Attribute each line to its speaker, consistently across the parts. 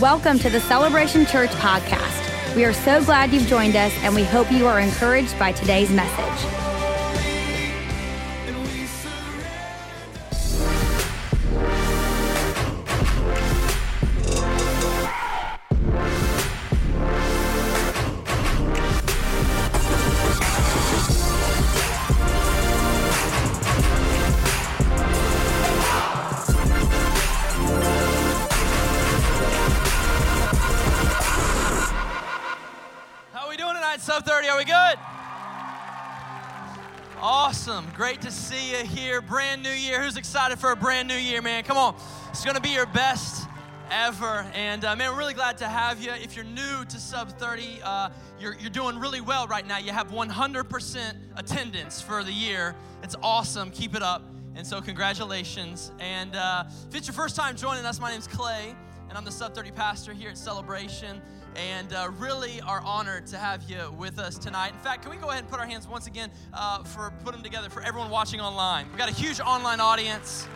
Speaker 1: Welcome to the Celebration Church podcast. We are so glad you've joined us, and we hope you are encouraged by today's message.
Speaker 2: Excited for a brand new year, man? Come on. It's going to be your best ever. And uh, man, we're really glad to have you. If you're new to Sub 30, uh, you're, you're doing really well right now. You have 100% attendance for the year. It's awesome. Keep it up. And so, congratulations. And uh, if it's your first time joining us, my name's Clay, and I'm the Sub 30 pastor here at Celebration and uh, really are honored to have you with us tonight. In fact, can we go ahead and put our hands once again uh, for put them together for everyone watching online? We've got a huge online audience.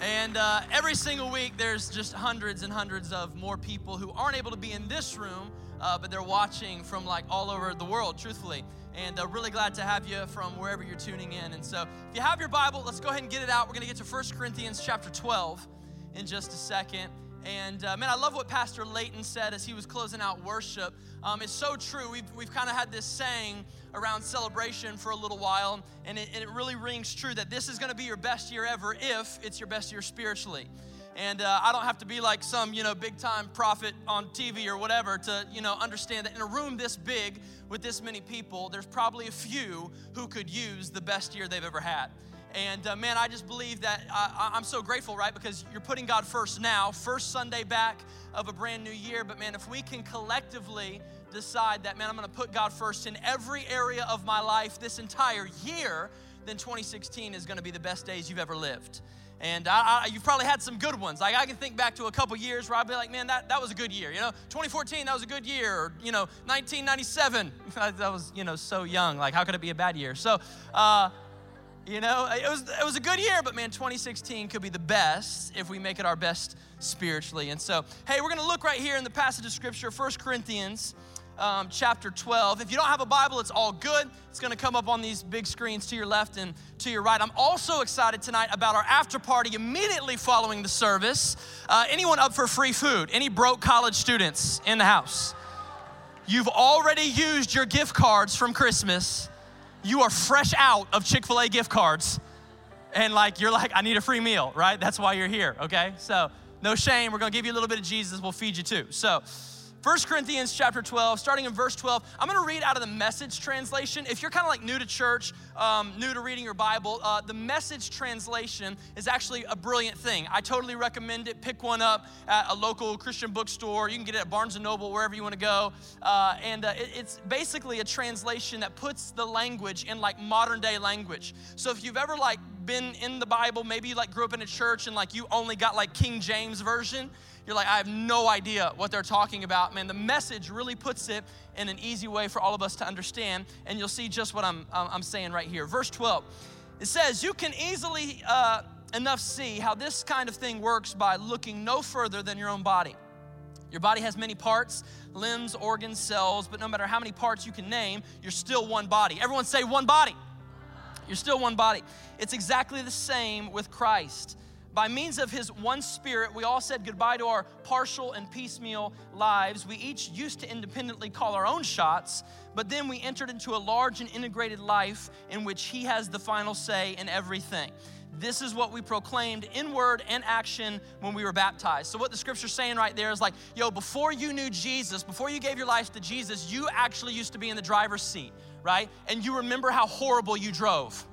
Speaker 2: And uh, every single week, there's just hundreds and hundreds of more people who aren't able to be in this room, uh, but they're watching from like all over the world, truthfully. And uh, really glad to have you from wherever you're tuning in. And so, if you have your Bible, let's go ahead and get it out. We're going to get to 1 Corinthians chapter 12 in just a second. And uh, man, I love what Pastor Layton said as he was closing out worship. Um, it's so true. We've, we've kind of had this saying around celebration for a little while, and it, and it really rings true that this is going to be your best year ever if it's your best year spiritually. And uh, I don't have to be like some, you know, big time prophet on TV or whatever to, you know, understand that in a room this big with this many people, there's probably a few who could use the best year they've ever had. And uh, man, I just believe that I, I'm so grateful, right? Because you're putting God first now, first Sunday back of a brand new year. But man, if we can collectively decide that, man, I'm gonna put God first in every area of my life this entire year, then 2016 is gonna be the best days you've ever lived. And I, I, you've probably had some good ones. Like I can think back to a couple years where I'd be like, man, that, that was a good year. You know, 2014, that was a good year. Or, you know, 1997, that was, you know, so young. Like, how could it be a bad year? So, uh, you know, it was, it was a good year, but man, 2016 could be the best if we make it our best spiritually. And so, hey, we're going to look right here in the passage of Scripture, 1 Corinthians um, chapter 12. If you don't have a Bible, it's all good. It's going to come up on these big screens to your left and to your right. I'm also excited tonight about our after party immediately following the service. Uh, anyone up for free food? Any broke college students in the house? You've already used your gift cards from Christmas you are fresh out of Chick fil A gift cards. And like, you're like, I need a free meal, right? That's why you're here, okay? So, no shame. We're gonna give you a little bit of Jesus. We'll feed you too. So, 1 Corinthians chapter 12, starting in verse 12. I'm gonna read out of the message translation. If you're kind of like new to church, um, new to reading your Bible, uh, the message translation is actually a brilliant thing. I totally recommend it. Pick one up at a local Christian bookstore. You can get it at Barnes and Noble, wherever you wanna go. Uh, and uh, it, it's basically a translation that puts the language in like modern day language. So if you've ever like been in the Bible, maybe you like grew up in a church and like you only got like King James version, you're like, I have no idea what they're talking about. Man, the message really puts it in an easy way for all of us to understand, and you'll see just what I'm, I'm saying right here. Verse 12, it says, You can easily uh, enough see how this kind of thing works by looking no further than your own body. Your body has many parts, limbs, organs, cells, but no matter how many parts you can name, you're still one body. Everyone say one body. You're still one body. It's exactly the same with Christ. By means of his one spirit, we all said goodbye to our partial and piecemeal lives. We each used to independently call our own shots, but then we entered into a large and integrated life in which he has the final say in everything. This is what we proclaimed in word and action when we were baptized. So, what the scripture's saying right there is like, yo, before you knew Jesus, before you gave your life to Jesus, you actually used to be in the driver's seat, right? And you remember how horrible you drove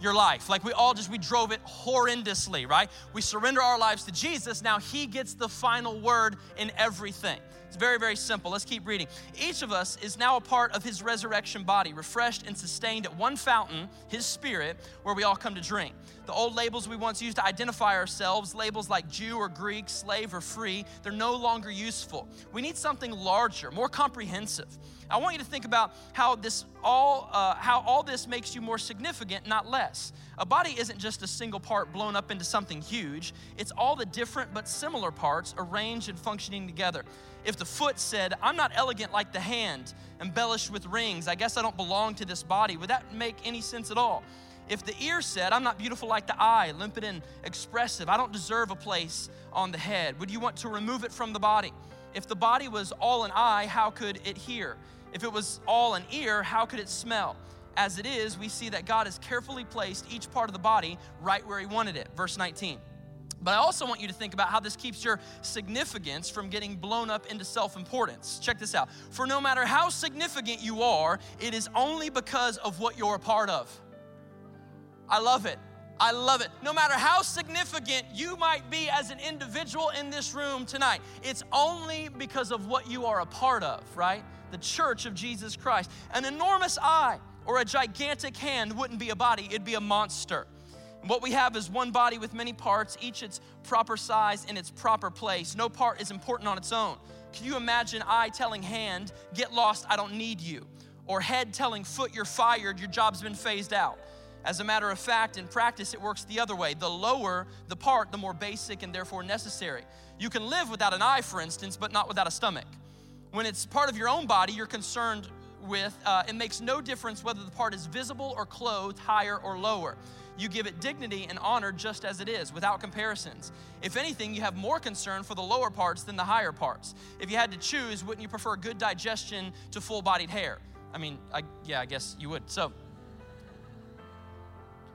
Speaker 2: your life. Like we all just, we drove it horrendously, right? We surrender our lives to Jesus. Now He gets the final word in everything. It's very, very simple. Let's keep reading. Each of us is now a part of His resurrection body, refreshed and sustained at one fountain, His Spirit, where we all come to drink. The old labels we once used to identify ourselves, labels like Jew or Greek, slave or free, they're no longer useful. We need something larger, more comprehensive. I want you to think about how this all, uh, how all this makes you more significant, not less A body isn't just a single part blown up into something huge, it's all the different but similar parts arranged and functioning together. If the foot said, I'm not elegant like the hand, embellished with rings, I guess I don't belong to this body, would that make any sense at all? If the ear said, I'm not beautiful like the eye, limpid and expressive, I don't deserve a place on the head, would you want to remove it from the body? If the body was all an eye, how could it hear? If it was all an ear, how could it smell? As it is, we see that God has carefully placed each part of the body right where He wanted it. Verse 19. But I also want you to think about how this keeps your significance from getting blown up into self importance. Check this out. For no matter how significant you are, it is only because of what you're a part of. I love it. I love it. No matter how significant you might be as an individual in this room tonight, it's only because of what you are a part of, right? The church of Jesus Christ. An enormous eye or a gigantic hand wouldn't be a body, it'd be a monster. what we have is one body with many parts, each its proper size in its proper place. No part is important on its own. Can you imagine eye telling hand, get lost, I don't need you? Or head telling foot, you're fired, your job's been phased out? As a matter of fact, in practice, it works the other way. The lower the part, the more basic and therefore necessary. You can live without an eye, for instance, but not without a stomach. When it's part of your own body, you're concerned with, uh, it makes no difference whether the part is visible or clothed, higher or lower. You give it dignity and honor just as it is, without comparisons. If anything, you have more concern for the lower parts than the higher parts. If you had to choose, wouldn't you prefer good digestion to full bodied hair? I mean, I, yeah, I guess you would. So,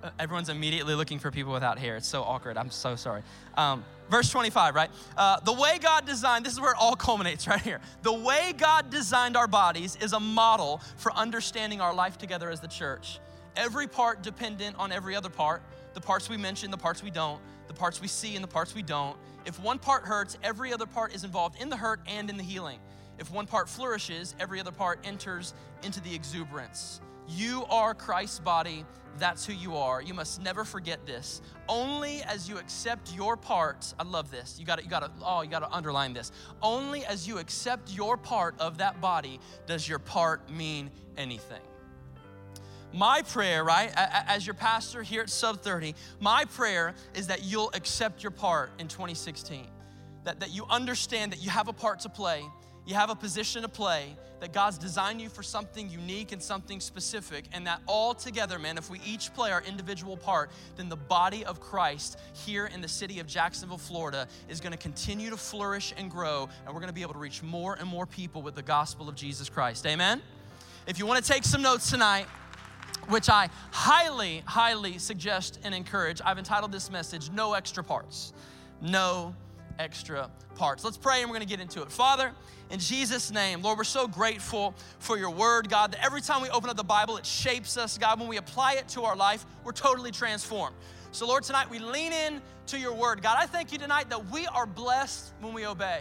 Speaker 2: uh, everyone's immediately looking for people without hair. It's so awkward. I'm so sorry. Um, verse 25, right? Uh, the way God designed, this is where it all culminates right here. The way God designed our bodies is a model for understanding our life together as the church. Every part dependent on every other part. The parts we mention, the parts we don't, the parts we see, and the parts we don't. If one part hurts, every other part is involved in the hurt and in the healing. If one part flourishes, every other part enters into the exuberance. You are Christ's body. That's who you are. You must never forget this. Only as you accept your part, I love this. You got to, you got to, oh, you got to underline this. Only as you accept your part of that body does your part mean anything. My prayer, right, as your pastor here at Sub 30, my prayer is that you'll accept your part in 2016. That, that you understand that you have a part to play you have a position to play, that God's designed you for something unique and something specific, and that all together, man, if we each play our individual part, then the body of Christ here in the city of Jacksonville, Florida, is gonna continue to flourish and grow, and we're gonna be able to reach more and more people with the gospel of Jesus Christ. Amen? If you wanna take some notes tonight, which I highly, highly suggest and encourage, I've entitled this message, No Extra Parts. No extra parts. Let's pray and we're to get into it. Father, in Jesus' name, Lord, we're so grateful for your word, God, that every time we open up the Bible, it shapes us, God. When we apply it to our life, we're totally transformed. So, Lord, tonight we lean in to your word. God, I thank you tonight that we are blessed when we obey.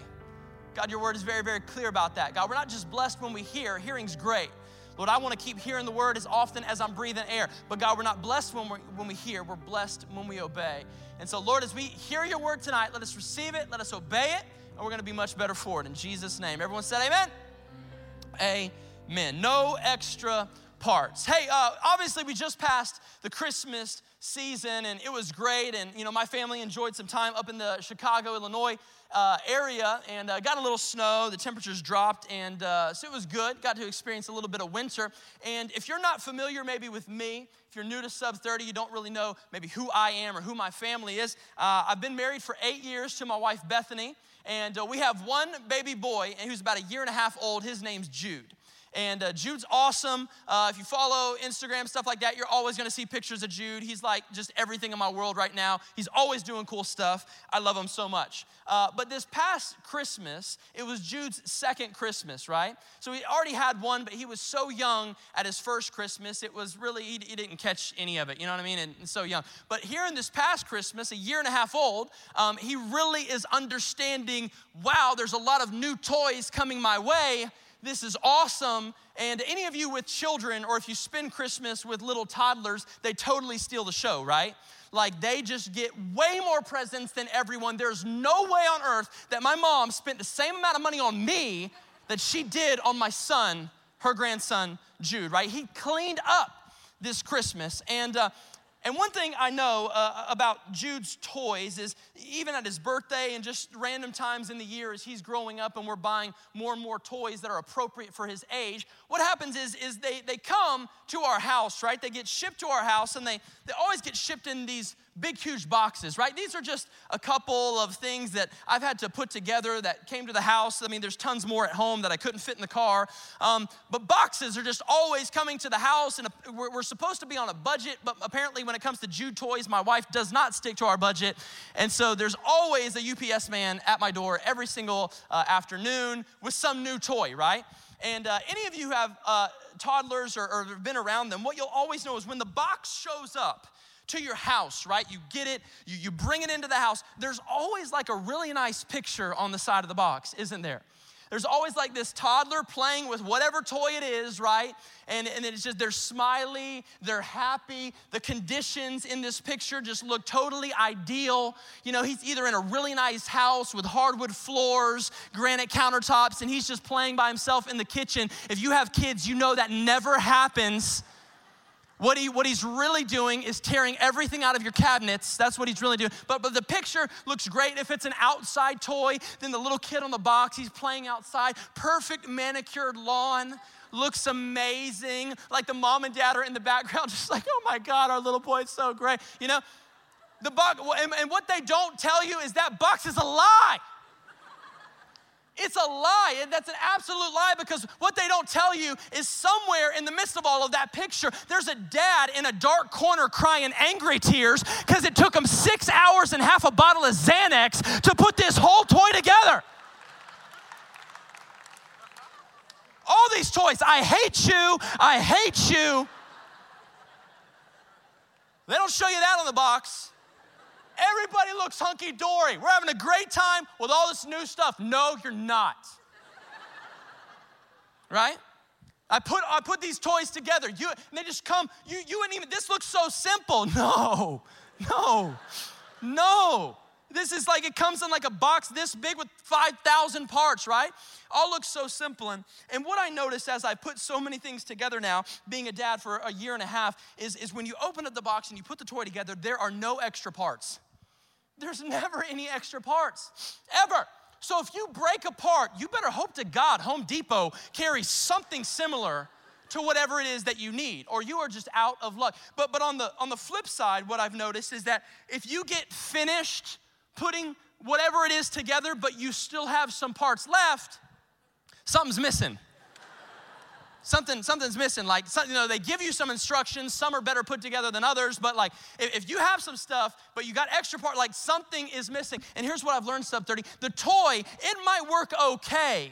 Speaker 2: God, your word is very, very clear about that. God, we're not just blessed when we hear, hearing's great. Lord, I want to keep hearing the word as often as I'm breathing air. But God, we're not blessed when, we when we hear, we're blessed when we obey. And so, Lord, as we hear your word tonight, let us receive it, let us obey it, and we're going to be much better for it. In Jesus' name. Everyone said, Amen. Amen. No extra parts. Hey, uh, obviously, we just passed the Christmas season and it was great. And, you know, my family enjoyed some time up in the Chicago, Illinois uh, area and uh, got a little snow. The temperatures dropped, and uh, so it was good. Got to experience a little bit of winter. And if you're not familiar maybe with me, if you're new to Sub 30, you don't really know maybe who I am or who my family is. Uh, I've been married for eight years to my wife, Bethany, and uh, we have one baby boy, and who's about a year and a half old. His name's Jude. And uh, Jude's awesome. Uh, if you follow Instagram, stuff like that, you're always gonna see pictures of Jude. He's like just everything in my world right now. He's always doing cool stuff. I love him so much. Uh, but this past Christmas, it was Jude's second Christmas, right? So he already had one, but he was so young at his first Christmas, it was really, he, he didn't catch any of it, you know what I mean? And, and, so young. But here in this past Christmas, a year and a half old, um, he really is understanding wow, there's a lot of new toys coming my way this is awesome. And any of you with children, or if you spend Christmas with little toddlers, they totally steal the show, right? Like they just get way more presents than everyone. There's no way on earth that my mom spent the same amount of money on me that she did on my son, her grandson, Jude, right? He cleaned up this Christmas. And uh, And one thing I know uh, about Jude's toys is even at his birthday and just random times in the year as he's growing up and we're buying more and more toys that are appropriate for his age, what happens is, is they, they come to our house, right? They get shipped to our house and they, they always get shipped in these big, huge boxes, right? These are just a couple of things that I've had to put together that came to the house. I mean, there's tons more at home that I couldn't fit in the car. Um, but boxes are just always coming to the house, and we're, we're supposed to be on a budget, but apparently, when it comes to Jude toys, my wife does not stick to our budget. And so there's always a UPS man at my door every single uh, afternoon with some new toy, right? And uh, any of you who have uh, toddlers or, or been around them, what you'll always know is when the box shows up, to your house, right? You get it, you, you bring it into the house. There's always like a really nice picture on the side of the box, isn't there? There's always like this toddler playing with whatever toy it is, right? And, and it's just, they're smiley, they're happy. The conditions in this picture just look totally ideal. You know, he's either in a really nice house with hardwood floors, granite countertops, and he's just playing by himself in the kitchen. If you have kids, you know that never happens what, he, what he's really doing is tearing everything out of your cabinets. That's what he's really doing. But, but the picture looks great. If it's an outside toy, then the little kid on the box, he's playing outside. Perfect manicured lawn. Looks amazing. Like the mom and dad are in the background, just like, oh my God, our little boy is so great. You know, the box, and, and what they don't tell you is that box is a lie. It's a lie. That's an absolute lie because what they don't tell you is somewhere in the midst of all of that picture, there's a dad in a dark corner crying angry tears because it took him six hours and half a bottle of Xanax to put this whole toy together. All these toys, I hate you, I hate you. They don't show you that on the box. Everybody looks hunky dory. We're having a great time with all this new stuff. No, you're not. right? I put, I put these toys together. You, and they just come. You, you wouldn't even, this looks so simple. No, no, no. This is like, it comes in like a box this big with 5,000 parts, right? All looks so simple. And, and what I noticed as I put so many things together now, being a dad for a year and a half, is, is when you open up the box and you put the toy together, there are no extra parts there's never any extra parts, ever. So if you break a part, you better hope to God Home Depot carries something similar to whatever it is that you need or you are just out of luck. But but on the on the flip side what I've noticed is that if you get finished putting whatever it is together but you still have some parts left, something's missing something something's missing like you know they give you some instructions some are better put together than others but like if, if you have some stuff but you got extra part like something is missing and here's what i've learned sub 30 the toy it might work okay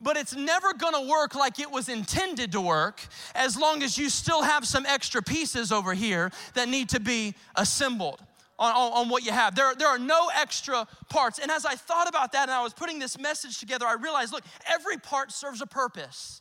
Speaker 2: but it's never gonna work like it was intended to work as long as you still have some extra pieces over here that need to be assembled on, on, on, what you have. There, there are no extra parts. And as I thought about that and I was putting this message together, I realized look, every part serves a purpose.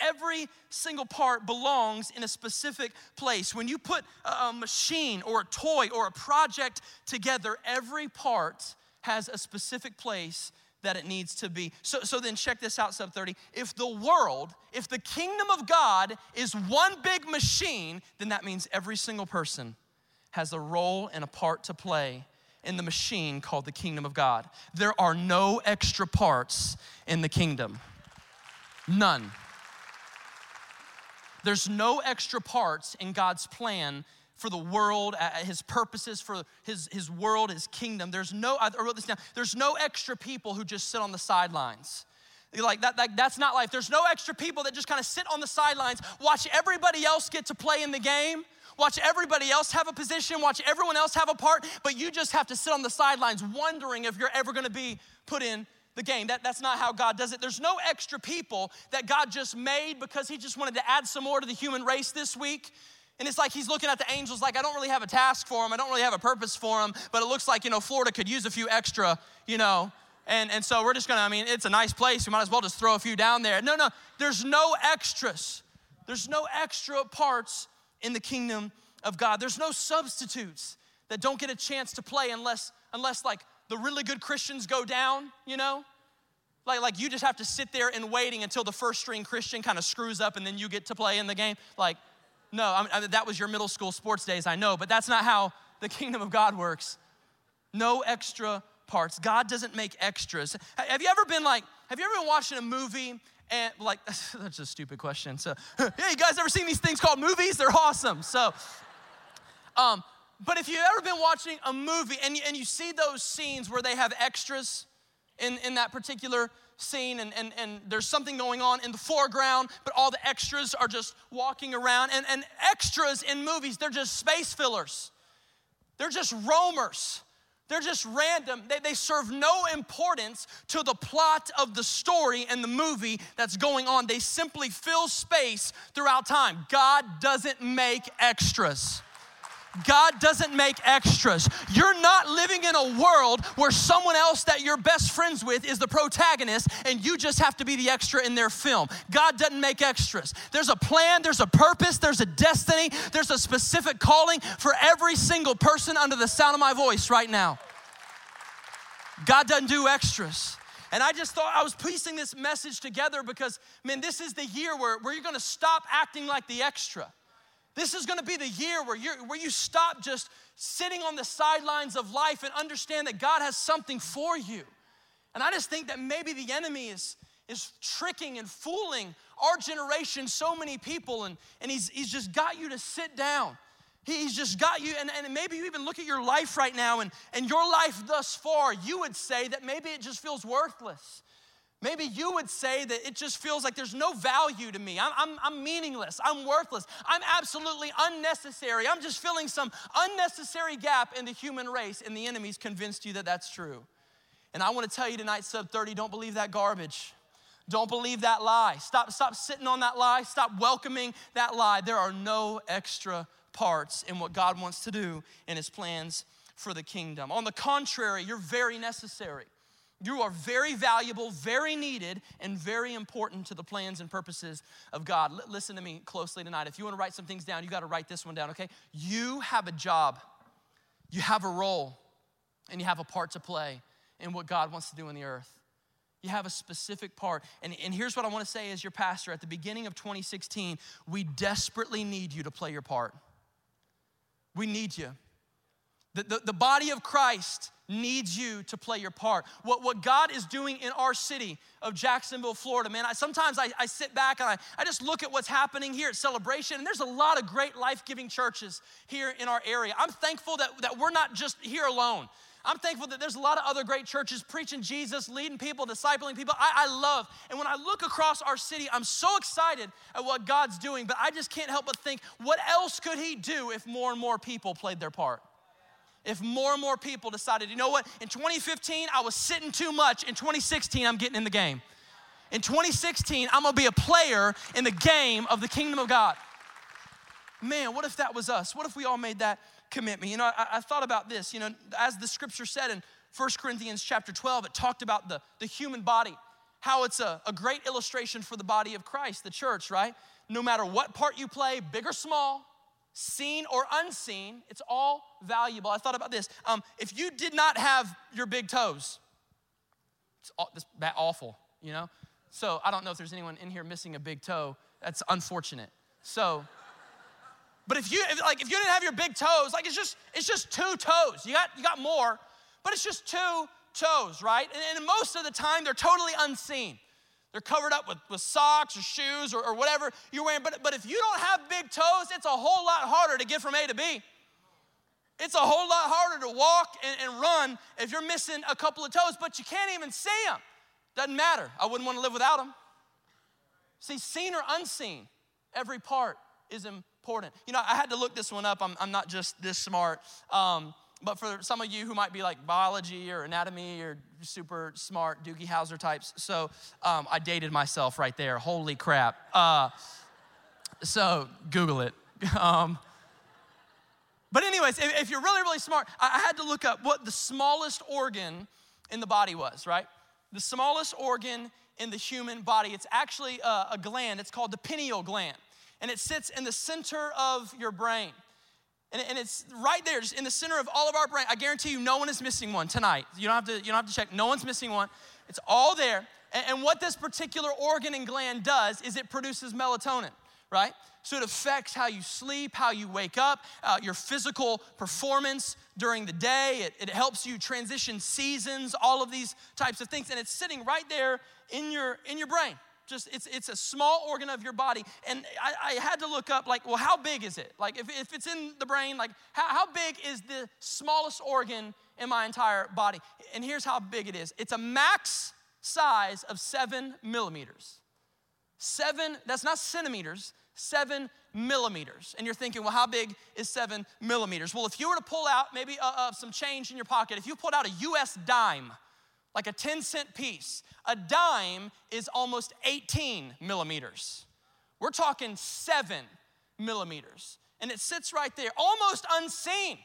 Speaker 2: Every single part belongs in a specific place. When you put a machine or a toy or a project together, every part has a specific place that it needs to be. So, so then check this out, sub 30. If the world, if the kingdom of God is one big machine, then that means every single person has a role and a part to play in the machine called the kingdom of God. There are no extra parts in the kingdom. None. There's no extra parts in God's plan for the world, his purposes for his, his world, his kingdom. There's no, I wrote this down, there's no extra people who just sit on the sidelines. Like that, that, that's not life. There's no extra people that just kind of sit on the sidelines, watch everybody else get to play in the game, watch everybody else have a position, watch everyone else have a part, but you just have to sit on the sidelines wondering if you're ever gonna be put in the game. That, that's not how God does it. There's no extra people that God just made because He just wanted to add some more to the human race this week. And it's like he's looking at the angels like, I don't really have a task for them. I don't really have a purpose for them. But it looks like, you know, Florida could use a few extra, you know. And, and so we're just gonna, I mean, it's a nice place. We might as well just throw a few down there. No, no, there's no extras. There's no extra parts in the kingdom of God. There's no substitutes that don't get a chance to play unless, unless like the really good Christians go down, you know? Like, like you just have to sit there and waiting until the first string Christian kind of screws up and then you get to play in the game. Like, No, I mean, that was your middle school sports days, I know, but that's not how the kingdom of God works. No extra parts. God doesn't make extras. Have you ever been like, have you ever been watching a movie and like, that's a stupid question. So, yeah, you guys ever seen these things called movies? They're awesome. So, um, but if you've ever been watching a movie and and you see those scenes where they have extras in, in that particular scene and, and, and there's something going on in the foreground, but all the extras are just walking around. And, and extras in movies, they're just space fillers, they're just roamers. They're just random. They, they serve no importance to the plot of the story and the movie that's going on. They simply fill space throughout time. God doesn't make extras. God doesn't make extras. You're not living in a world where someone else that you're best friends with is the protagonist and you just have to be the extra in their film. God doesn't make extras. There's a plan, there's a purpose, there's a destiny, there's a specific calling for every single person under the sound of my voice right now. God doesn't do extras. And I just thought I was piecing this message together because, man, this is the year where, where you're gonna stop acting like the extra. This is gonna be the year where, you where you stop just sitting on the sidelines of life and understand that God has something for you. And I just think that maybe the enemy is, is tricking and fooling our generation, so many people, and, and he's, he's just got you to sit down. He's just got you, and, and maybe you even look at your life right now, and, and your life thus far, you would say that maybe it just feels worthless. Maybe you would say that it just feels like there's no value to me. I'm, I'm, I'm, meaningless. I'm worthless. I'm absolutely unnecessary. I'm just filling some unnecessary gap in the human race, and the enemy's convinced you that that's true. And I want to tell you tonight, sub 30, don't believe that garbage. Don't believe that lie. Stop, stop sitting on that lie. Stop welcoming that lie. There are no extra parts in what God wants to do in His plans for the kingdom. On the contrary, you're very necessary. You are very valuable, very needed, and very important to the plans and purposes of God. L- listen to me closely tonight. If you want to write some things down, you got to write this one down, okay? You have a job, you have a role, and you have a part to play in what God wants to do in the earth. You have a specific part. And, and here's what I want to say as your pastor at the beginning of 2016, we desperately need you to play your part. We need you. The, the, the body of Christ needs you to play your part. What, what God is doing in our city of Jacksonville, Florida, man, I, sometimes I, I sit back and I, I just look at what's happening here at Celebration, and there's a lot of great life giving churches here in our area. I'm thankful that, that we're not just here alone. I'm thankful that there's a lot of other great churches preaching Jesus, leading people, discipling people. I, I, love. And when I look across our city, I'm so excited at what God's doing, but I just can't help but think, what else could He do if more and more people played their part? If more and more people decided, you know what, in 2015, I was sitting too much. In 2016, I'm getting in the game. In 2016, I'm gonna be a player in the game of the kingdom of God. Man, what if that was us? What if we all made that commitment. You know, I, I thought about this, you know, as the scripture said in 1 Corinthians chapter 12, it talked about the, the human body, how it's a, a great illustration for the body of Christ, the church, right? No matter what part you play, big or small, seen or unseen, it's all valuable. I thought about this. Um, if you did not have your big toes, it's all, that awful, you know? So I don't know if there's anyone in here missing a big toe. That's unfortunate. So, but if you if, like if you didn't have your big toes, like it's just it's just two toes. You got you got more, but it's just two toes, right? And, and most of the time they're totally unseen. They're covered up with, with socks or shoes or, or whatever you're wearing. But, but if you don't have big toes, it's a whole lot harder to get from A to B. It's a whole lot harder to walk and, and run if you're missing a couple of toes, but you can't even see them. Doesn't matter. I wouldn't want to live without them. See, seen or unseen, every part is important. You know, I had to look this one up. I'm, I'm not just this smart. Um, but for some of you who might be like biology or anatomy or super smart Doogie Howser types, so um, I dated myself right there. Holy crap. Uh, so Google it. Um, but, anyways, if, if, you're really, really smart, I, I had to look up what the smallest organ in the body was, right? The smallest organ in the human body. It's actually a, a gland, it's called the pineal gland and it sits in the center of your brain. And, and it's right there, just in the center of all of our brain. I guarantee you, no one is missing one tonight. You don't have to, you don't have to check. No one's missing one. It's all there. And, and what this particular organ and gland does is it produces melatonin, right? So it affects how you sleep, how you wake up, uh, your physical performance during the day. It, it helps you transition seasons, all of these types of things. And it's sitting right there in your, in your brain. Just it's, it's a small organ of your body. And I, I had to look up, like, well, how big is it? Like, if, if it's in the brain, like, how, how big is the smallest organ in my entire body? And here's how big it is it's a max size of seven millimeters. Seven, that's not centimeters, seven millimeters. And you're thinking, well, how big is seven millimeters? Well, if you were to pull out maybe uh, uh, some change in your pocket, if you pulled out a US dime, like a 10 cent piece, a dime is almost 18 millimeters. We're talking seven millimeters. And it sits right there, almost unseen.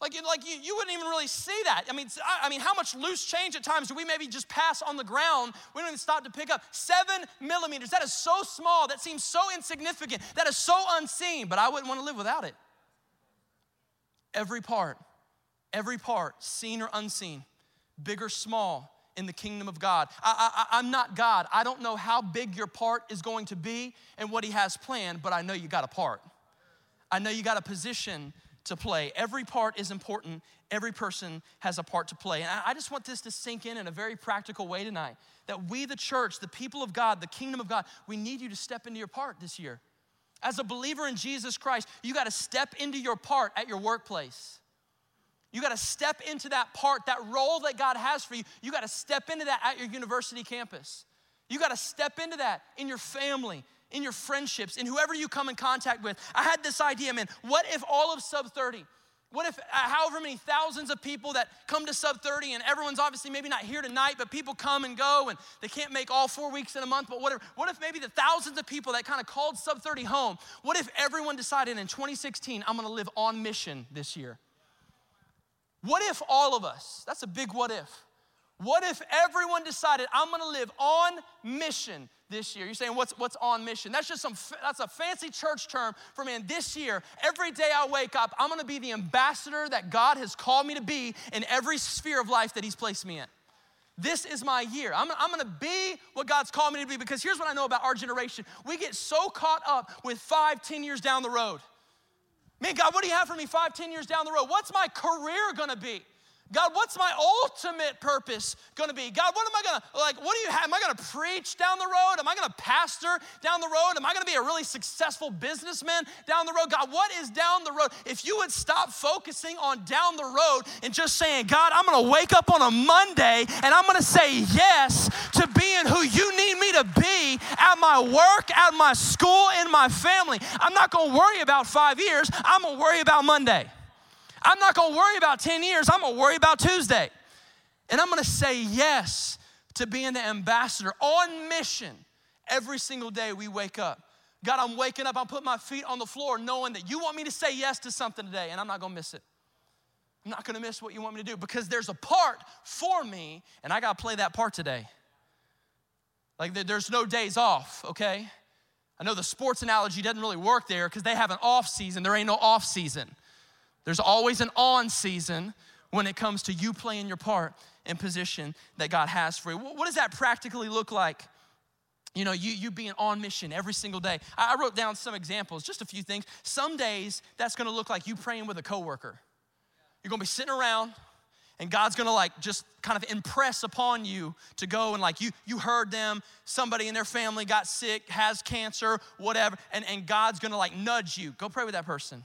Speaker 2: Like, like you, you wouldn't even really see that. I mean, I, I mean, how much loose change at times do we maybe just pass on the ground? We don't even stop to pick up. Seven millimeters. That is so small. That seems so insignificant. That is so unseen, but I wouldn't want to live without it. Every part, every part, seen or unseen, big or small, in the kingdom of God. I, I, I'm not God. I don't know how big your part is going to be and what He has planned, but I know you got a part. I know you got a position to play. Every part is important. Every person has a part to play. And I just want this to sink in in a very practical way tonight that we, the church, the people of God, the kingdom of God, we need you to step into your part this year. As a believer in Jesus Christ, you got to step into your part at your workplace. You got to step into that part, that role that God has for you. You got to step into that at your university campus. You got to step into that in your family, in your friendships, in whoever you come in contact with. I had this idea, man. What if all of sub 30, what if uh, however many thousands of people that come to sub 30 and everyone's obviously maybe not here tonight, but people come and go and they can't make all four weeks in a month, but whatever. What if maybe the thousands of people that kind of called sub 30 home, what if everyone decided in 2016, I'm gonna live on mission this year? What if all of us, that's a big what if, what if everyone decided I'm gonna live on mission this year? You're saying what's what's on mission? That's just some that's a fancy church term for man. This year, every day I wake up, I'm gonna be the ambassador that God has called me to be in every sphere of life that He's placed me in. This is my year. I'm, I'm gonna be what God's called me to be because here's what I know about our generation. We get so caught up with five, ten years down the road. Man, God, what do you have for me five, ten years down the road? What's my career gonna be? God, what's my ultimate purpose gonna be? God, what am I gonna, like, what do you have? Am I gonna preach down the road? Am I gonna pastor down the road? Am I gonna be a really successful businessman down the road? God, what is down the road? If you would stop focusing on down the road and just saying, God, I'm gonna wake up on a Monday and I'm gonna say yes to being who you need me to be at my work, at my school, in my family. I'm not gonna worry about five years, I'm gonna worry about Monday. I'm not gonna worry about 10 years, I'm gonna worry about Tuesday. And I'm gonna say yes to being the ambassador on mission every single day we wake up. God, I'm waking up, I'm putting my feet on the floor knowing that you want me to say yes to something today, and I'm not gonna miss it. I'm not gonna miss what you want me to do because there's a part for me, and I gotta play that part today. Like there's no days off, okay? I know the sports analogy doesn't really work there because they have an off season. There ain't no off season. There's always an on season when it comes to you playing your part in position that God has for you. What does that practically look like? You know, you, you being on mission every single day. I wrote down some examples, just a few things. Some days that's gonna look like you praying with a coworker. You're gonna be sitting around and God's gonna like just kind of impress upon you to go and like you you heard them, somebody in their family got sick, has cancer, whatever, and, and God's gonna like nudge you. Go pray with that person.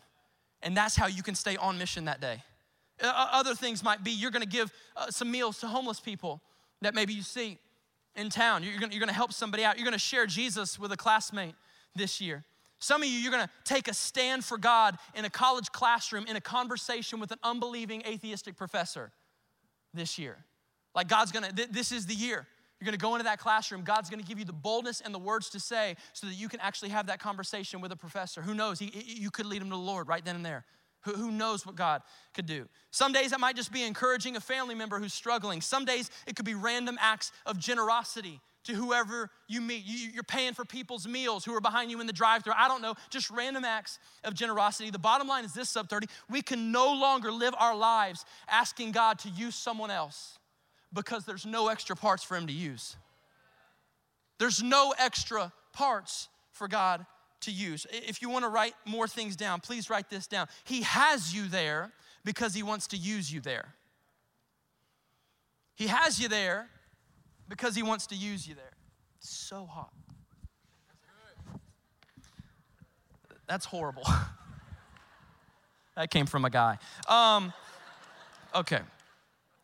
Speaker 2: And that's how you can stay on mission that day. Uh, other things might be you're gonna give uh, some meals to homeless people that maybe you see in town. You're gonna, you're gonna help somebody out. You're gonna share Jesus with a classmate this year. Some of you, you're gonna take a stand for God in a college classroom in a conversation with an unbelieving atheistic professor this year. Like God's gonna, th- this is the year. You're gonna go into that classroom. God's gonna give you the boldness and the words to say so that you can actually have that conversation with a professor. Who knows? He, you could lead him to the Lord right then and there. Who, who knows what God could do? Some days it might just be encouraging a family member who's struggling. Some days it could be random acts of generosity to whoever you meet. You, are paying for people's meals who are behind you in the drive through. I don't know, just random acts of generosity. The bottom line is this sub 30 we can no longer live our lives asking God to use someone else because there's no extra parts for him to use. There's no extra parts for God to use. If you want to write more things down, please write this down. He has you there because He wants to use you there. He has you there because He wants to use you there. It's so hot. That's horrible. that came from a guy. Um, okay.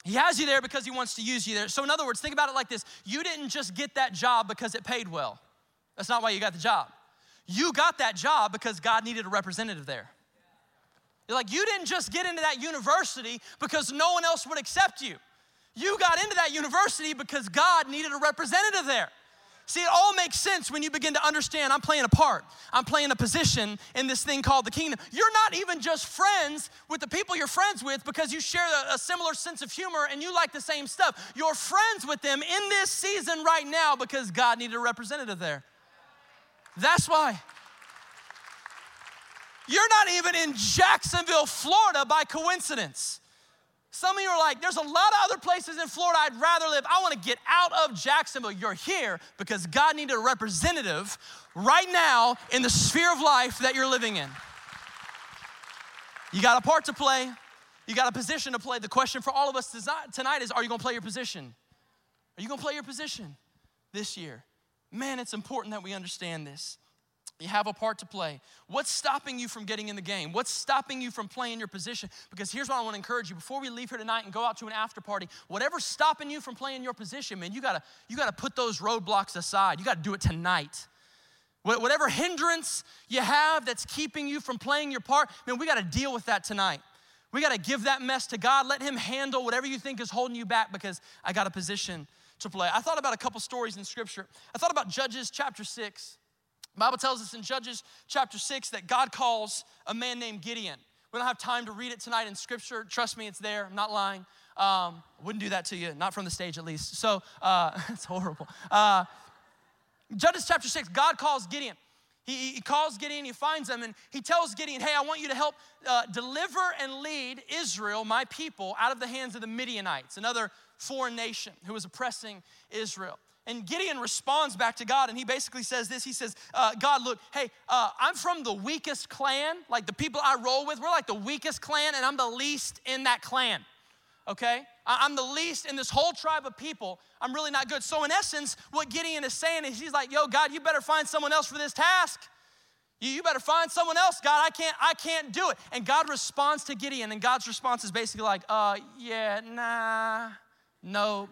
Speaker 2: He has you there because he wants to use you there. So, in other words, think about it like this you didn't just get that job because it paid well. That's not why you got the job. You got that job because God needed a representative there. You're like, you didn't just get into that university because no one else would accept you. You got into that university because God needed a representative there. See, it all makes sense when you begin to understand I'm playing a part. I'm playing a position in this thing called the kingdom. You're not even just friends with the people you're friends with because you share a, a similar sense of humor and you like the same stuff. You're friends with them in this season right now because God needed a representative there. That's why. You're not even in Jacksonville, Florida by coincidence. Some of you are like, there's a lot of other places in Florida I'd rather live. I want to get out of Jacksonville. You're here because God needed a representative right now in the sphere of life that you're living in. You got a part to play, you got a position to play. The question for all of us tonight is are you going to play your position? Are you going to play your position this year? Man, it's important that we understand this. You have a part to play. What's stopping you from getting in the game? What's stopping you from playing your position? Because here's what I want to encourage you before we leave here tonight and go out to an after party, whatever's stopping you from playing your position, man, you gotta, you gotta put those roadblocks aside. You gotta do it tonight. Whatever hindrance you have that's keeping you from playing your part, man, we gotta deal with that tonight. We gotta give that mess to God. Let Him handle whatever you think is holding you back because I got a position to play. I thought about a couple stories in Scripture. I thought about Judges chapter 6. Bible tells us in Judges chapter 6 that God calls a man named Gideon. We don't have time to read it tonight in Scripture. Trust me, it's there. I'm not lying. Um, wouldn't do that to you, not from the stage at least. So uh, it's horrible. Uh, Judges chapter 6, God calls Gideon. He, he, calls Gideon, he finds him, and he tells Gideon, Hey, I want you to help uh, deliver and lead Israel, my people, out of the hands of the Midianites, another foreign nation who was oppressing Israel. And Gideon responds back to God and he basically says this He says, uh, God, look, hey, uh, I'm from the weakest clan. Like the people I roll with, we're like the weakest clan, and I'm the least in that clan. Okay? I'm the least in this whole tribe of people. I'm really not good. So, in essence, what Gideon is saying is he's like, yo, God, you better find someone else for this task. You, better find someone else, God. I can't, I can't do it. And God responds to Gideon, and God's response is basically like, uh, yeah, nah, no,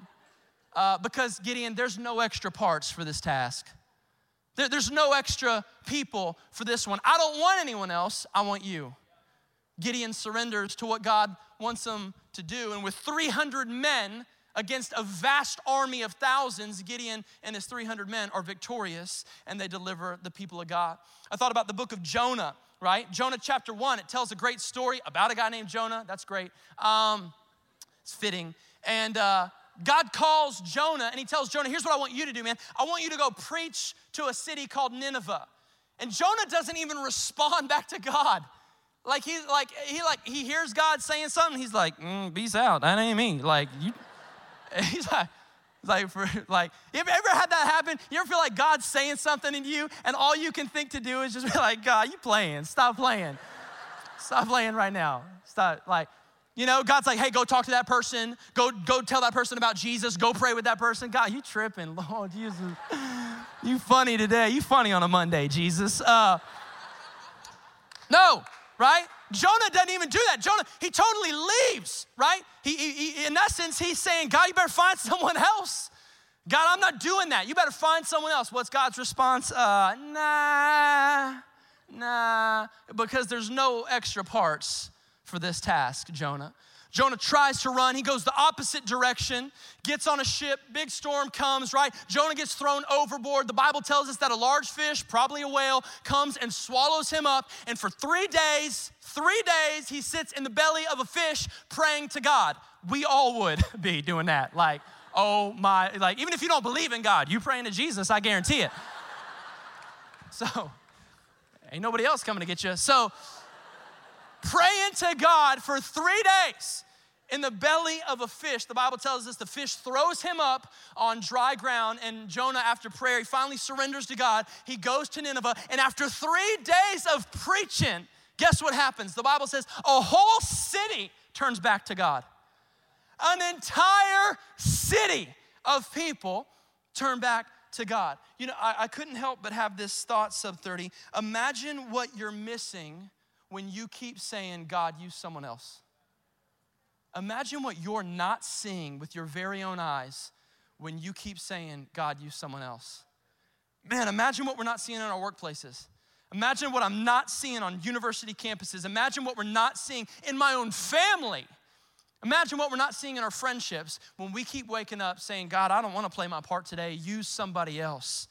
Speaker 2: uh, because Gideon, there's no extra parts for this task. There, there's no extra people for this one. I don't want anyone else, I want you. Gideon surrenders to what God wants him to do. And with 300 men against a vast army of thousands, Gideon and his 300 men are victorious and they deliver the people of God. I thought about the book of Jonah, right? Jonah chapter one, it tells a great story about a guy named Jonah. That's great. Um, it's fitting. And uh, God calls Jonah and he tells Jonah, here's what I want you to do, man. I want you to go preach to a city called Nineveh. And Jonah doesn't even respond back to God. Like he's like he like he hears God saying something. He's like, mm, "Peace out. That ain't me." Like you, he's like, like for like. You ever, ever had that happen? You ever feel like God's saying something in you, and all you can think to do is just be like, "God, you playing? Stop playing. Stop playing right now. Stop." Like you know, God's like, hey, go talk to that person. Go, go tell that person about Jesus. Go pray with that person. God, you tripping. Lord Jesus. You funny today. You funny on a Monday, Jesus. Uh, no, right? Jonah doesn't even do that. Jonah, he totally leaves, right? He, he, he, in essence, he's saying, God, you better find someone else. God, I'm not doing that. You better find someone else. What's God's response? Uh, nah, nah, because there's no extra parts for this task, Jonah. Jonah tries to run. He goes the opposite direction, gets on a ship, big storm comes, right? Jonah gets thrown overboard. The Bible tells us that a large fish, probably a whale, comes and swallows him up. And for three days, three days, he sits in the belly of a fish praying to God. We all would be doing that. Like, oh my, like, even if you don't believe in God, you praying to Jesus, I guarantee it. So, ain't nobody else coming to get you. So, praying to God for three days. in the belly of a fish, the Bible tells us the fish throws him up on dry ground. And Jonah, after prayer, he finally surrenders to God. He goes to Nineveh. And after three days of preaching, guess what happens? The Bible says a whole city turns back to God. An entire city of people turn back to God. You know, I, I couldn't help but have this thought, sub 30. Imagine what you're missing when you keep saying, God, use someone else. Imagine what you're not seeing with your very own eyes when you keep saying, God, use someone else. Man, imagine what we're not seeing in our workplaces. Imagine what I'm not seeing on university campuses. Imagine what we're not seeing in my own family. Imagine what we're not seeing in our friendships when we keep waking up saying, God, I don't want to play my part today. Use somebody else.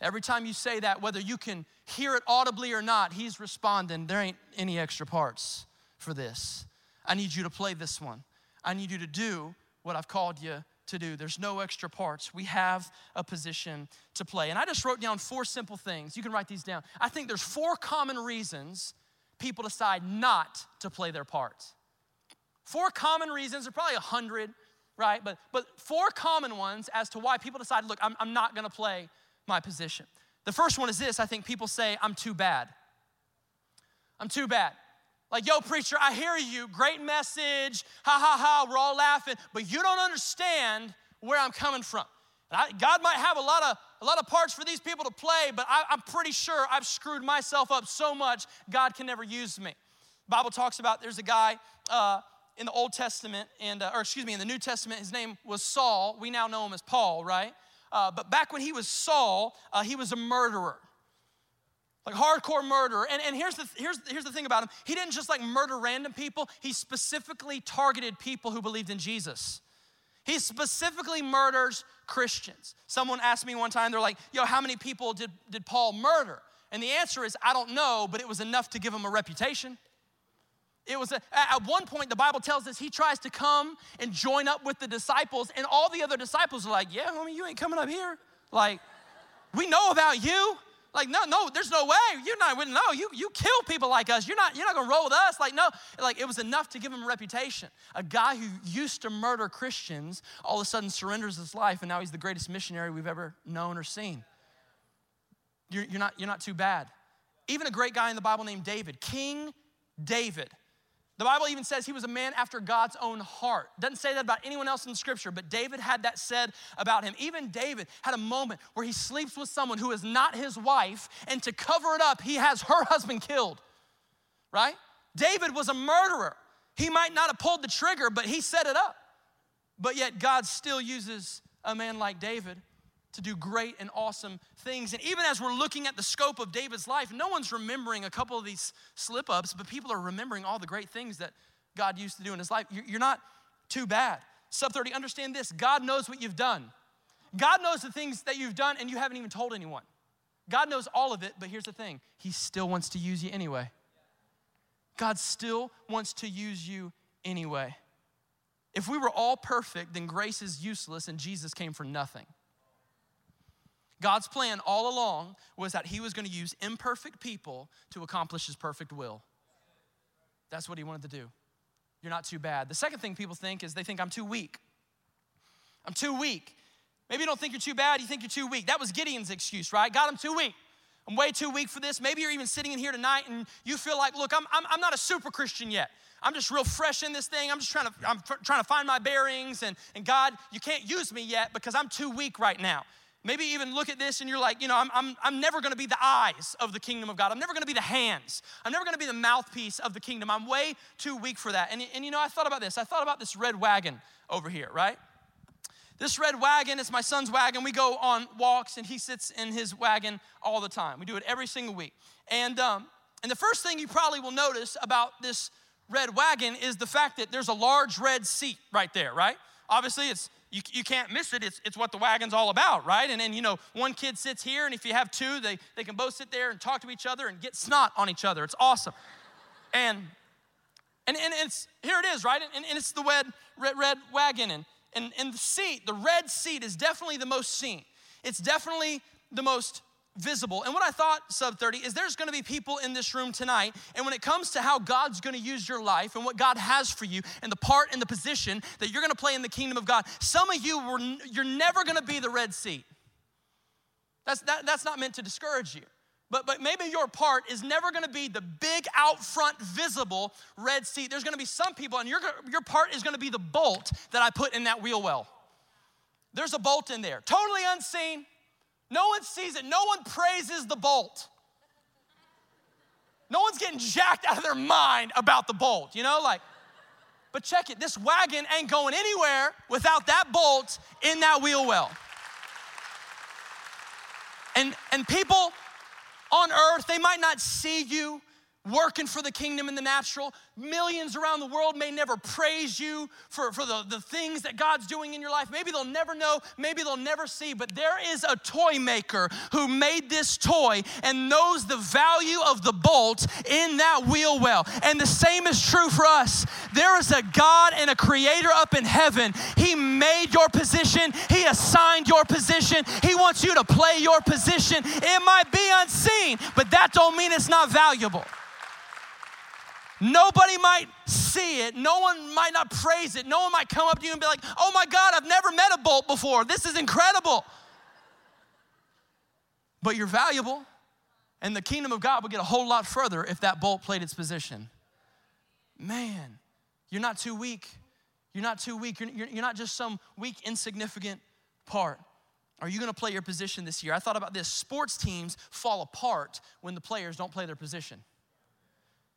Speaker 2: Every time you say that, whether you can hear it audibly or not, He's responding, There ain't any extra parts for this. I need you to play this one. I need you to do what I've called you to do. There's no extra parts. We have a position to play. And I just wrote down four simple things. You can write these down. I think there's four common reasons people decide not to play their part. Four common reasons, there are probably a hundred, right? But, but four common ones as to why people decide, look, I'm, I'm not gonna play my position. The first one is this I think people say, I'm too bad. I'm too bad. Like, yo, preacher, I hear you, great message, ha ha ha, we're all laughing, but you don't understand where I'm coming from. I, God might have a lot of a lot of parts for these people to play, but I, am pretty sure I've screwed myself up so much God can never use me. Bible talks about there's a guy uh, in the Old Testament, and uh, or excuse me, in the New Testament, his name was Saul. We now know him as Paul, right? Uh, but back when he was Saul, uh, he was a murderer, like hardcore murderer. And, and here's the here's here's the thing about him: he didn't just like murder random people. He specifically targeted people who believed in Jesus. He specifically murders Christians. Someone asked me one time, they're like, "Yo, how many people did did Paul murder?" And the answer is, I don't know, but it was enough to give him a reputation. It was a, at one point, the Bible tells us he tries to come and join up with the disciples, and all the other disciples are like, Yeah, homie, you ain't coming up here. Like, we know about you. Like, no, no, there's no way. You're not, no, you, you kill people like us. You're not, you're not gonna roll with us. Like, no, like it was enough to give him a reputation. A guy who used to murder Christians all of a sudden surrenders his life, and now he's the greatest missionary we've ever known or seen. You're, you're, not, you're not too bad. Even a great guy in the Bible named David, King David. The Bible even says he was a man after God's own heart. Doesn't say that about anyone else in scripture, but David had that said about him. Even David had a moment where he sleeps with someone who is not his wife, and to cover it up, he has her husband killed, right? David was a murderer. He might not have pulled the trigger, but he set it up. But yet, God still uses a man like David to do great and awesome things. And even as we're looking at the scope of David's life, no one's remembering a couple of these slip ups, but people are remembering all the great things that God used to do in his life. You're not too bad. Sub 30, understand this God knows what you've done. God knows the things that you've done and you haven't even told anyone. God knows all of it, but here's the thing He still wants to use you anyway. God still wants to use you anyway. If we were all perfect, then grace is useless and Jesus came for nothing. God's plan all along was that He was going to use imperfect people to accomplish His perfect will. That's what He wanted to do. You're not too bad. The second thing people think is they think I'm too weak. I'm too weak. Maybe you don't think you're too bad, you think you're too weak. That was Gideon's excuse, right? God, I'm too weak. I'm way too weak for this. Maybe you're even sitting in here tonight and you feel like, look, I'm, I'm, I'm not a super Christian yet. I'm just real fresh in this thing. I'm just trying to, I'm trying to find my bearings. And, and God, you can't use me yet because I'm too weak right now. Maybe even look at this and you're like, you know, I'm, I'm, I'm never gonna be the eyes of the kingdom of God. I'm never gonna be the hands. I'm never gonna be the mouthpiece of the kingdom. I'm way too weak for that. And, and you know, I thought about this. I thought about this red wagon over here, right? This red wagon is my son's wagon. We go on walks and he sits in his wagon all the time. We do it every single week. And, um, and the first thing you probably will notice about this red wagon is the fact that there's a large red seat right there, right? Obviously, it's you, you can't miss it. It's, it's what the wagon's all about, right? And then, you know, one kid sits here, and if you have two, they, they can both sit there and talk to each other and get snot on each other. It's awesome. And, and, and it's, here it is, right? And, and it's the red, red, red wagon. And, and, and the seat, the red seat is definitely the most seen. It's definitely the most visible. And what I thought, sub 30, is there's gonna be people in this room tonight, and when it comes to how God's gonna use your life and what God has for you and the part and the position that you're gonna play in the kingdom of God, some of you were, you're never gonna be the red seat. That's, that, that's not meant to discourage you. But, but maybe your part is never gonna be the big out front visible red seat. There's gonna be some people, and your, your part is gonna be the bolt that I put in that wheel well. There's a bolt in there, totally unseen, no one sees it. No one praises the bolt. No one's getting jacked out of their mind about the bolt, you know? Like, but check it, this wagon ain't going anywhere without that bolt in that wheel well. And, and people on earth, they might not see you, working for the kingdom in the natural. Millions around the world may never praise you for, for the, the things that God's doing in your life. Maybe they'll never know, maybe they'll never see, but there is a toy maker who made this toy and knows the value of the bolt in that wheel well. And the same is true for us. There is a God and a creator up in heaven. He made your position, He assigned your position, He wants you to play your position. It might be unseen, but that don't mean it's not valuable. Nobody might see it. No one might not praise it. No one might come up to you and be like, oh my God, I've never met a bolt before. This is incredible. But you're valuable, and the kingdom of God would get a whole lot further if that bolt played its position. Man, you're not too weak. You're not too weak. You're, you're, you're not just some weak, insignificant part. Are you gonna play your position this year? I thought about this. Sports teams fall apart when the players don't play their position.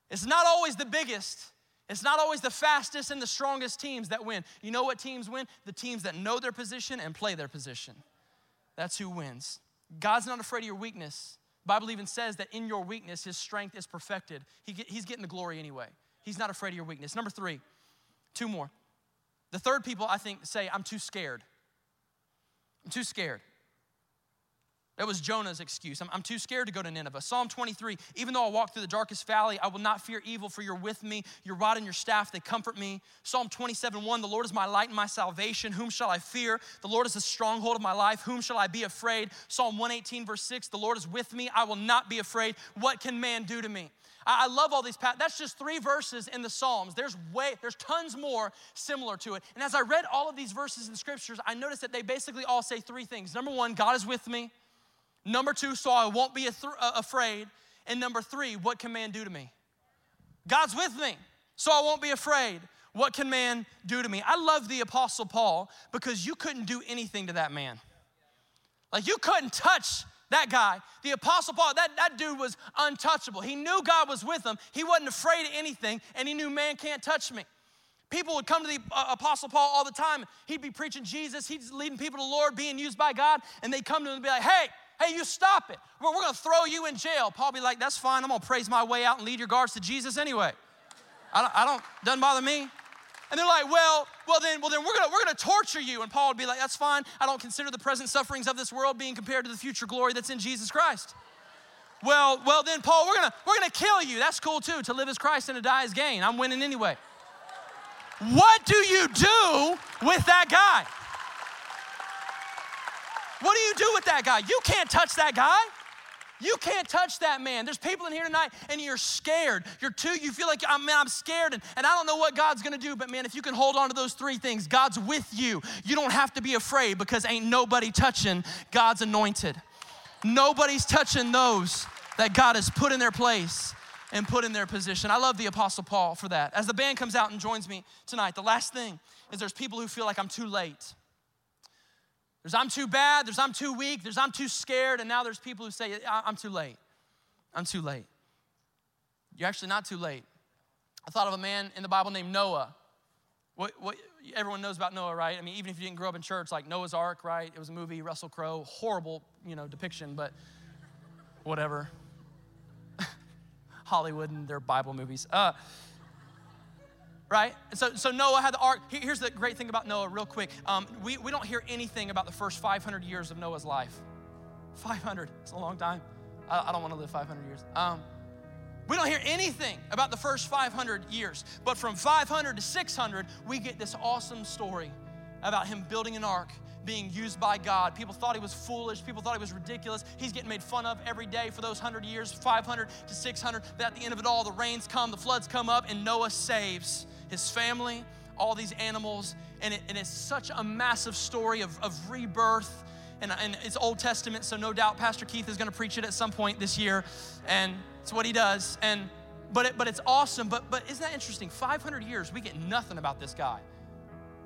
Speaker 2: It's not always the biggest, it's not always the fastest and the strongest teams that win. You know what teams win? The teams that know their position and play their position. That's who wins. God's not afraid of your weakness. The Bible even says that in your weakness, his strength is perfected. He he's getting the glory anyway. He's not afraid of your weakness. Number three, two more. The third people, I think, say, I'm too scared. I'm too scared. That was Jonah's excuse. I'm, I'm, too scared to go to Nineveh. Psalm 23 Even though I walk through the darkest valley, I will not fear evil, for you're with me. Your rod and your staff, they comfort me. Psalm 27 1 The Lord is my light and my salvation. Whom shall I fear? The Lord is the stronghold of my life. Whom shall I be afraid? Psalm 118, verse 6 The Lord is with me. I will not be afraid. What can man do to me? I, I love all these. That's just three verses in the Psalms. There's way, there's tons more similar to it. And as I read all of these verses in the scriptures, I noticed that they basically all say three things. Number one, God is with me. Number two, so I won't be uh, afraid. And number three, what can man do to me? God's with me, so I won't be afraid. What can man do to me? I love the Apostle Paul because you couldn't do anything to that man. Like you couldn't touch that guy. The Apostle Paul, that, that dude was untouchable. He knew God was with him, he wasn't afraid of anything, and he knew man can't touch me. People would come to the uh, Apostle Paul all the time. He'd be preaching Jesus, he's leading people to the Lord, being used by God, and they'd come to him and be like, hey, Hey, you stop it. We're, we're going to throw you in jail. Paul be like, that's fine. I'm going to praise my way out and lead your guards to Jesus anyway. I don't, I don't, doesn't bother me. And they're like, well, well then, well then we're gonna we're gonna torture you. And Paul would be like, that's fine. I don't consider the present sufferings of this world being compared to the future glory that's in Jesus Christ. Well, well then, Paul, we're gonna we're gonna kill you. That's cool too. To live as Christ and to die as gain. I'm winning anyway. What do you do with that guy? What do you do with that guy? You can't touch that guy. You can't touch that man. There's people in here tonight and you're scared. You're too, you feel like, man, I'm scared and, and I don't know what God's gonna do. But man, if you can hold on to those three things, God's with you. You don't have to be afraid because ain't nobody touching God's anointed. Nobody's touching those that God has put in their place and put in their position. I love the Apostle Paul for that. As the band comes out and joins me tonight, the last thing is there's people who feel like I'm too late. There's I'm too bad, there's I'm too weak, there's I'm too scared, and now there's people who say, I'm too late. I'm too late. You're actually not too late. I thought of a man in the Bible named Noah. What, what, everyone knows about Noah, right? I mean, even if you didn't grow up in church, like Noah's Ark, right? It was a movie, Russell Crowe, horrible, you know, depiction, but whatever. Hollywood and their Bible movies. Uh, right? So, so Noah had the ark. Here's the great thing about Noah, real quick. Um, we, we don't hear anything about the first 500 years of Noah's life. 500, it's a long time. I, I don't want to live 500 years. Um, we don't hear anything about the first 500 years. But from 500 to 600, we get this awesome story about him building an ark being used by God. People thought he was foolish. People thought he was ridiculous. He's getting made fun of every day for those 100 years, 500 to 600. But at the end of it all, the rains come, the floods come up, and Noah saves his family, all these animals. And, it, and it's such a massive story of, of rebirth. And, and it's Old Testament, so no doubt Pastor Keith is going to preach it at some point this year. And it's what he does. And but, it, but it's awesome. But, but isn't that interesting? 500 years, we get nothing about this guy.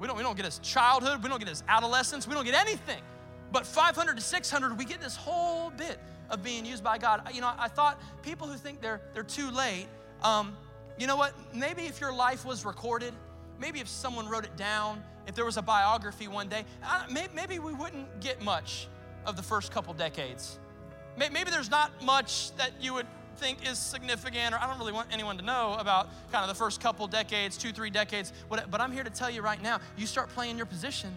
Speaker 2: We don't, we don't get his childhood, we don't get his adolescence, we don't get anything. But 500 to 600, we get this whole bit of being used by God. You know, I thought people who think they're, they're too late, um, you know what? Maybe if your life was recorded, maybe if someone wrote it down, if there was a biography one day, maybe we wouldn't get much of the first couple decades. Maybe there's not much that you would think is significant, or I don't really want anyone to know about kind of the first couple decades, two, three decades. But I'm here to tell you right now you start playing your position,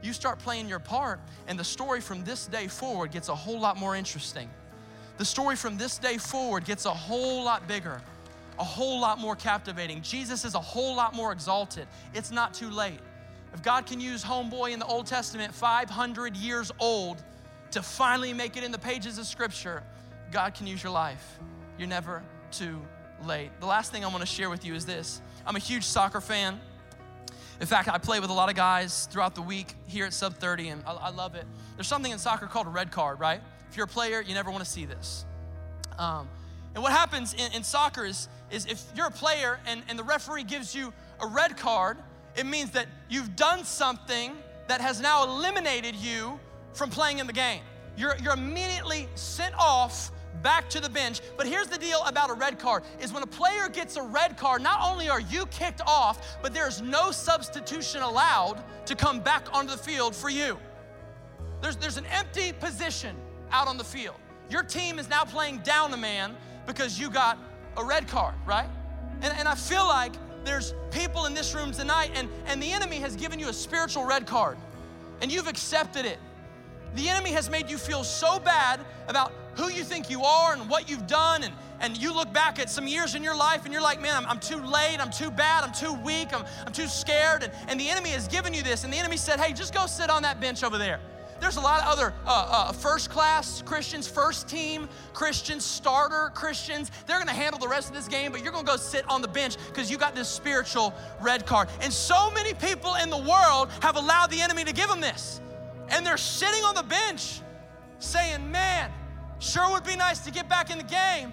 Speaker 2: you start playing your part, and the story from this day forward gets a whole lot more interesting. The story from this day forward gets a whole lot bigger, a whole lot more captivating. Jesus is a whole lot more exalted. It's not too late. If God can use homeboy in the Old Testament, 500 years old, to finally make it in the pages of Scripture, God can use your life. You're never too late. The last thing I want to share with you is this I'm a huge soccer fan. In fact, I play with a lot of guys throughout the week here at Sub 30, and I, I love it. There's something in soccer called a red card, right? If you're a player, you never want to see this. Um, and what happens in, in soccer is, is if you're a player and, and the referee gives you a red card, it means that you've done something that has now eliminated you from playing in the game. You're, you're immediately sent off back to the bench. But here's the deal about a red card is when a player gets a red card, not only are you kicked off, but there's no substitution allowed to come back onto the field for you. There's, there's an empty position out on the field. Your team is now playing down a man because you got a red card, right? And, and I feel like there's people in this room tonight, and, and the enemy has given you a spiritual red card, and you've accepted it. The enemy has made you feel so bad about who you think you are and what you've done. And, and you look back at some years in your life and you're like, man, I'm, I'm too late, I'm too bad, I'm too weak, I'm, I'm too scared. And, and the enemy has given you this. And the enemy said, hey, just go sit on that bench over there. There's a lot of other uh, uh, first class Christians, first team Christians, starter Christians. They're gonna handle the rest of this game, but you're gonna go sit on the bench because you got this spiritual red card. And so many people in the world have allowed the enemy to give them this. And they're sitting on the bench saying, man, Sure would be nice to get back in the game.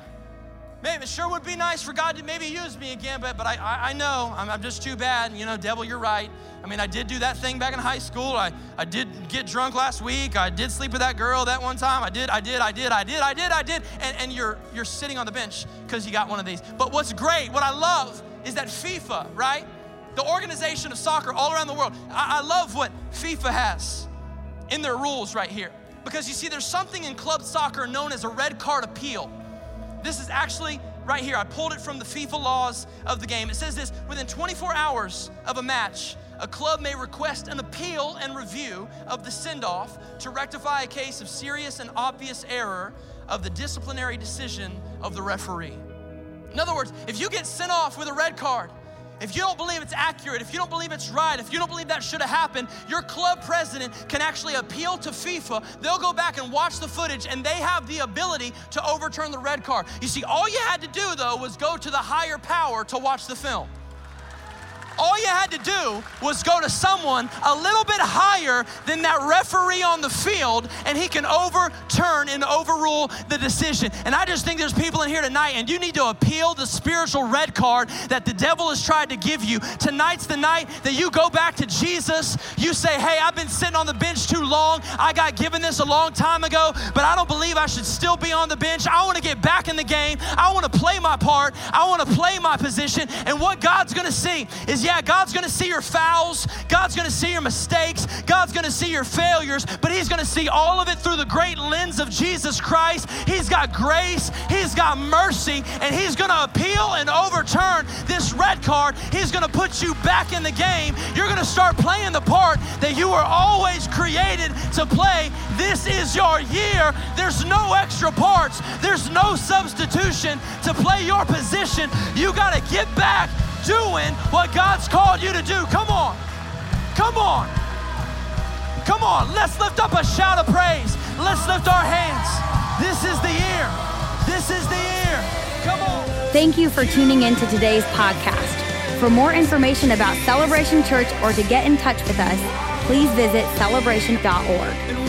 Speaker 2: Maybe it sure would be nice for God to maybe use me again, but, but I, I, I know I'm, I'm, just too bad. You know, devil, you're right. I mean, I did do that thing back in high school. I, I did get drunk last week. I did sleep with that girl that one time. I did, I did, I did, I did, I did, I did. And, and you're, you're sitting on the bench because you got one of these. But what's great, what I love is that FIFA, right? The organization of soccer all around the world. I, I love what FIFA has in their rules right here. Because you see, there's something in club soccer known as a red card appeal. This is actually right here. I pulled it from the FIFA laws of the game. It says this within 24 hours of a match, a club may request an appeal and review of the send off to rectify a case of serious and obvious error of the disciplinary decision of the referee. In other words, if you get sent off with a red card, if you don't believe it's accurate, if you don't believe it's right, if you don't believe that should have happened, your club president can actually appeal to FIFA. They'll go back and watch the footage and they have the ability to overturn the red card. You see, all you had to do though was go to the higher power to watch the film. All you had to do was go to someone a little bit higher than that referee on the field, and he can overturn and overrule the decision. And I just think there's people in here tonight, and you need to appeal the spiritual red card that the devil has tried to give you. Tonight's the night that you go back to Jesus. You say, Hey, I've been sitting on the bench too long. I got given this a long time ago, but I don't believe I should still be on the bench. I want to get back in the game. I want to play my part. I want to play my position. And what God's going to see is, yeah, God's gonna see your fouls, God's gonna see your mistakes, God's gonna see your failures, but He's gonna see all of it through the great lens of Jesus Christ. He's got grace, He's got mercy, and He's gonna appeal and overturn this red card. He's gonna put you back in the game. You're gonna start playing the part that you were always created to play. This is your year. There's no extra parts, there's no substitution to play your position. You gotta get back doing what God's called you to do. Come on. Come on. Come on, let's lift up a shout of praise. Let's lift our hands. This is the year. This is the year. Come on.
Speaker 1: Thank you for tuning in to today's podcast. For more information about Celebration Church or to get in touch with us, please visit celebration.org.